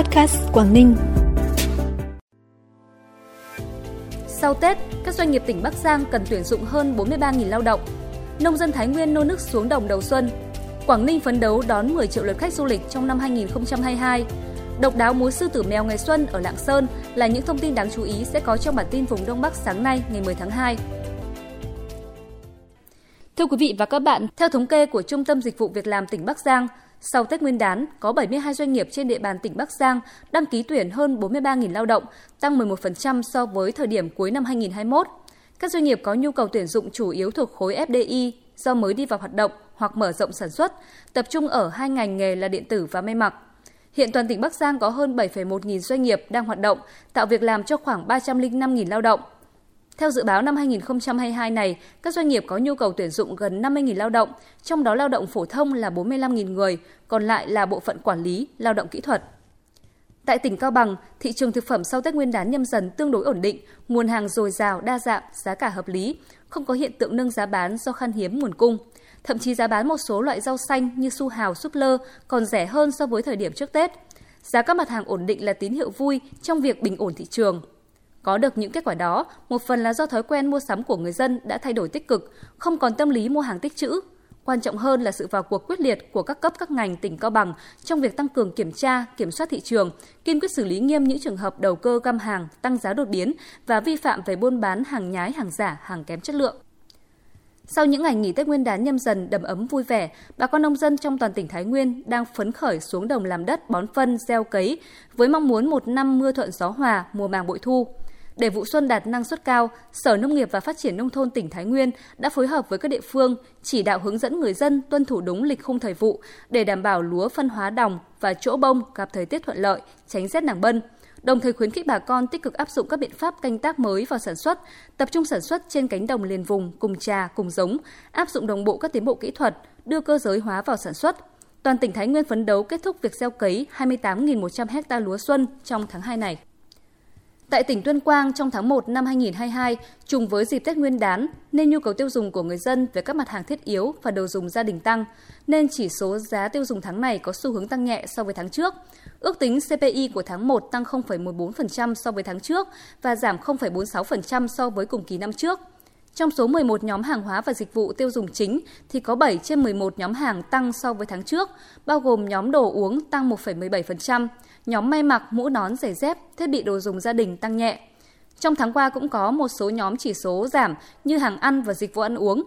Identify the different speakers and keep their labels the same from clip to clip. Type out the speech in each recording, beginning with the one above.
Speaker 1: Podcast Quảng Ninh.
Speaker 2: Sau Tết, các doanh nghiệp tỉnh Bắc Giang cần tuyển dụng hơn 43.000 lao động. Nông dân Thái Nguyên nô nức xuống đồng đầu xuân. Quảng Ninh phấn đấu đón 10 triệu lượt khách du lịch trong năm 2022. Độc đáo múa sư tử mèo ngày xuân ở Lạng Sơn là những thông tin đáng chú ý sẽ có trong bản tin vùng Đông Bắc sáng nay ngày 10 tháng 2. Thưa quý vị và các bạn, theo thống kê của Trung tâm Dịch vụ Việc làm tỉnh Bắc Giang, sau Tết Nguyên đán, có 72 doanh nghiệp trên địa bàn tỉnh Bắc Giang đăng ký tuyển hơn 43.000 lao động, tăng 11% so với thời điểm cuối năm 2021. Các doanh nghiệp có nhu cầu tuyển dụng chủ yếu thuộc khối FDI do mới đi vào hoạt động hoặc mở rộng sản xuất, tập trung ở hai ngành nghề là điện tử và may mặc. Hiện toàn tỉnh Bắc Giang có hơn 7,1 nghìn doanh nghiệp đang hoạt động, tạo việc làm cho khoảng 305.000 lao động. Theo dự báo năm 2022 này, các doanh nghiệp có nhu cầu tuyển dụng gần 50.000 lao động, trong đó lao động phổ thông là 45.000 người, còn lại là bộ phận quản lý, lao động kỹ thuật. Tại tỉnh Cao Bằng, thị trường thực phẩm sau Tết Nguyên đán nhâm dần tương đối ổn định, nguồn hàng dồi dào, đa dạng, giá cả hợp lý, không có hiện tượng nâng giá bán do khan hiếm nguồn cung. Thậm chí giá bán một số loại rau xanh như su hào, súp lơ còn rẻ hơn so với thời điểm trước Tết. Giá các mặt hàng ổn định là tín hiệu vui trong việc bình ổn thị trường. Có được những kết quả đó, một phần là do thói quen mua sắm của người dân đã thay đổi tích cực, không còn tâm lý mua hàng tích trữ. Quan trọng hơn là sự vào cuộc quyết liệt của các cấp các ngành tỉnh Cao Bằng trong việc tăng cường kiểm tra, kiểm soát thị trường, kiên quyết xử lý nghiêm những trường hợp đầu cơ găm hàng, tăng giá đột biến và vi phạm về buôn bán hàng nhái, hàng giả, hàng kém chất lượng. Sau những ngày nghỉ Tết Nguyên đán nhâm dần đầm ấm vui vẻ, bà con nông dân trong toàn tỉnh Thái Nguyên đang phấn khởi xuống đồng làm đất bón phân, gieo cấy với mong muốn một năm mưa thuận gió hòa, mùa màng bội thu. Để vụ xuân đạt năng suất cao, Sở Nông nghiệp và Phát triển Nông thôn tỉnh Thái Nguyên đã phối hợp với các địa phương chỉ đạo hướng dẫn người dân tuân thủ đúng lịch khung thời vụ để đảm bảo lúa phân hóa đồng và chỗ bông gặp thời tiết thuận lợi, tránh rét nàng bân đồng thời khuyến khích bà con tích cực áp dụng các biện pháp canh tác mới vào sản xuất, tập trung sản xuất trên cánh đồng liền vùng, cùng trà, cùng giống, áp dụng đồng bộ các tiến bộ kỹ thuật, đưa cơ giới hóa vào sản xuất. Toàn tỉnh Thái Nguyên phấn đấu kết thúc việc gieo cấy 28.100 ha lúa xuân trong tháng 2 này. Tại tỉnh Tuyên Quang trong tháng 1 năm 2022, trùng với dịp Tết Nguyên đán nên nhu cầu tiêu dùng của người dân về các mặt hàng thiết yếu và đồ dùng gia đình tăng, nên chỉ số giá tiêu dùng tháng này có xu hướng tăng nhẹ so với tháng trước. Ước tính CPI của tháng 1 tăng 0,14% so với tháng trước và giảm 0,46% so với cùng kỳ năm trước. Trong số 11 nhóm hàng hóa và dịch vụ tiêu dùng chính thì có 7 trên 11 nhóm hàng tăng so với tháng trước, bao gồm nhóm đồ uống tăng 1,17%, nhóm may mặc, mũ nón, giày dép, thiết bị đồ dùng gia đình tăng nhẹ. Trong tháng qua cũng có một số nhóm chỉ số giảm như hàng ăn và dịch vụ ăn uống.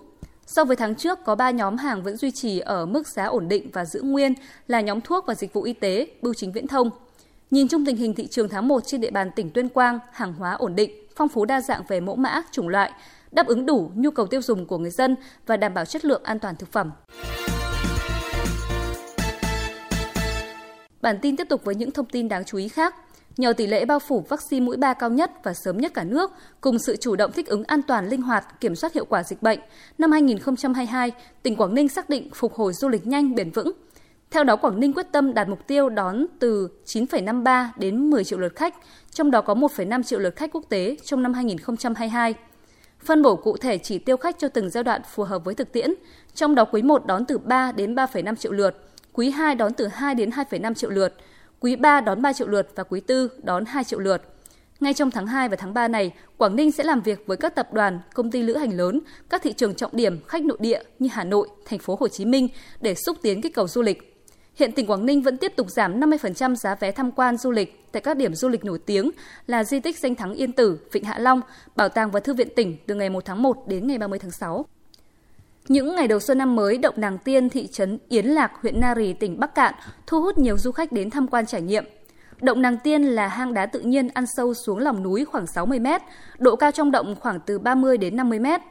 Speaker 2: So với tháng trước, có 3 nhóm hàng vẫn duy trì ở mức giá ổn định và giữ nguyên là nhóm thuốc và dịch vụ y tế, bưu chính viễn thông. Nhìn chung tình hình thị trường tháng 1 trên địa bàn tỉnh Tuyên Quang, hàng hóa ổn định, phong phú đa dạng về mẫu mã, chủng loại, đáp ứng đủ nhu cầu tiêu dùng của người dân và đảm bảo chất lượng an toàn thực phẩm. Bản tin tiếp tục với những thông tin đáng chú ý khác. Nhờ tỷ lệ bao phủ vaccine mũi 3 cao nhất và sớm nhất cả nước, cùng sự chủ động thích ứng an toàn linh hoạt, kiểm soát hiệu quả dịch bệnh, năm 2022, tỉnh Quảng Ninh xác định phục hồi du lịch nhanh, bền vững. Theo đó, Quảng Ninh quyết tâm đạt mục tiêu đón từ 9,53 đến 10 triệu lượt khách, trong đó có 1,5 triệu lượt khách quốc tế trong năm 2022 phân bổ cụ thể chỉ tiêu khách cho từng giai đoạn phù hợp với thực tiễn, trong đó quý 1 đón từ 3 đến 3,5 triệu lượt, quý 2 đón từ 2 đến 2,5 triệu lượt, quý 3 đón 3 triệu lượt và quý 4 đón 2 triệu lượt. Ngay trong tháng 2 và tháng 3 này, Quảng Ninh sẽ làm việc với các tập đoàn, công ty lữ hành lớn, các thị trường trọng điểm khách nội địa như Hà Nội, thành phố Hồ Chí Minh để xúc tiến kích cầu du lịch. Hiện tỉnh Quảng Ninh vẫn tiếp tục giảm 50% giá vé tham quan du lịch tại các điểm du lịch nổi tiếng là di tích danh thắng Yên Tử, Vịnh Hạ Long, Bảo tàng và Thư viện tỉnh từ ngày 1 tháng 1 đến ngày 30 tháng 6. Những ngày đầu xuân năm mới, động Nàng Tiên, thị trấn Yến Lạc, huyện Na Rì, tỉnh Bắc Cạn thu hút nhiều du khách đến tham quan trải nghiệm. Động Nàng Tiên là hang đá tự nhiên ăn sâu xuống lòng núi khoảng 60 mét, độ cao trong động khoảng từ 30 đến 50 mét.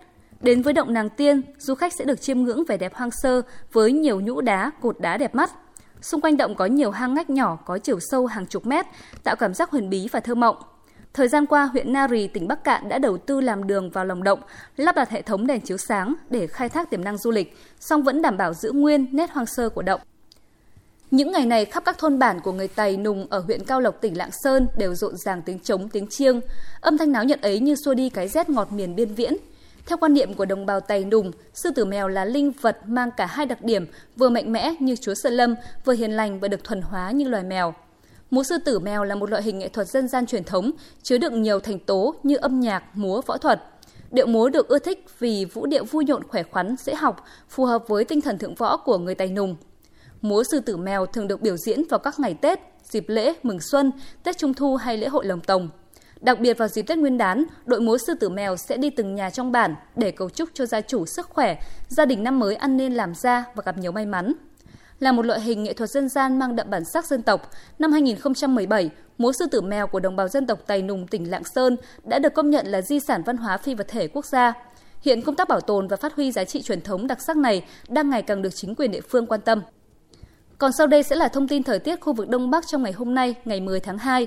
Speaker 2: Đến với động Nàng Tiên, du khách sẽ được chiêm ngưỡng vẻ đẹp hoang sơ với nhiều nhũ đá, cột đá đẹp mắt. Xung quanh động có nhiều hang ngách nhỏ có chiều sâu hàng chục mét, tạo cảm giác huyền bí và thơ mộng. Thời gian qua, huyện Na Rì, tỉnh Bắc Cạn đã đầu tư làm đường vào lòng động, lắp đặt hệ thống đèn chiếu sáng để khai thác tiềm năng du lịch, song vẫn đảm bảo giữ nguyên nét hoang sơ của động. Những ngày này, khắp các thôn bản của người Tày Nùng ở huyện Cao Lộc, tỉnh Lạng Sơn đều rộn ràng tiếng trống, tiếng chiêng. Âm thanh náo nhiệt ấy như xua đi cái rét ngọt miền biên viễn, theo quan niệm của đồng bào Tày Nùng, sư tử mèo là linh vật mang cả hai đặc điểm vừa mạnh mẽ như chúa Sơn Lâm, vừa hiền lành và được thuần hóa như loài mèo. Múa sư tử mèo là một loại hình nghệ thuật dân gian truyền thống chứa đựng nhiều thành tố như âm nhạc, múa, võ thuật. Điệu múa được ưa thích vì vũ điệu vui nhộn khỏe khoắn, dễ học, phù hợp với tinh thần thượng võ của người Tây Nùng. Múa sư tử mèo thường được biểu diễn vào các ngày Tết, dịp lễ, mừng xuân, Tết Trung thu hay lễ hội lồng tồng. Đặc biệt vào dịp Tết Nguyên đán, đội múa sư tử mèo sẽ đi từng nhà trong bản để cầu chúc cho gia chủ sức khỏe, gia đình năm mới ăn nên làm ra và gặp nhiều may mắn. Là một loại hình nghệ thuật dân gian mang đậm bản sắc dân tộc, năm 2017, múa sư tử mèo của đồng bào dân tộc tài Nùng tỉnh Lạng Sơn đã được công nhận là di sản văn hóa phi vật thể quốc gia. Hiện công tác bảo tồn và phát huy giá trị truyền thống đặc sắc này đang ngày càng được chính quyền địa phương quan tâm. Còn sau đây sẽ là thông tin thời tiết khu vực Đông Bắc trong ngày hôm nay, ngày 10 tháng 2.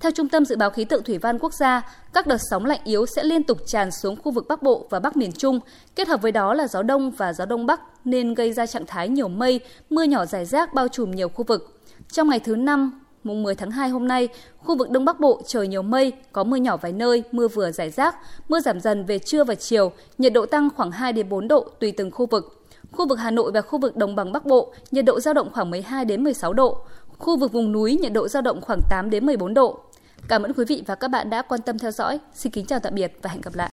Speaker 2: Theo Trung tâm Dự báo Khí tượng Thủy văn Quốc gia, các đợt sóng lạnh yếu sẽ liên tục tràn xuống khu vực Bắc Bộ và Bắc miền Trung, kết hợp với đó là gió đông và gió đông bắc nên gây ra trạng thái nhiều mây, mưa nhỏ rải rác bao trùm nhiều khu vực. Trong ngày thứ năm, mùng 10 tháng 2 hôm nay, khu vực Đông Bắc Bộ trời nhiều mây, có mưa nhỏ vài nơi, mưa vừa rải rác, mưa giảm dần về trưa và chiều, nhiệt độ tăng khoảng 2 đến 4 độ tùy từng khu vực. Khu vực Hà Nội và khu vực Đồng bằng Bắc Bộ, nhiệt độ dao động khoảng 12 đến 16 độ. Khu vực vùng núi nhiệt độ dao động khoảng 8 đến 14 độ. Cảm ơn quý vị và các bạn đã quan tâm theo dõi. Xin kính chào tạm biệt và hẹn gặp lại.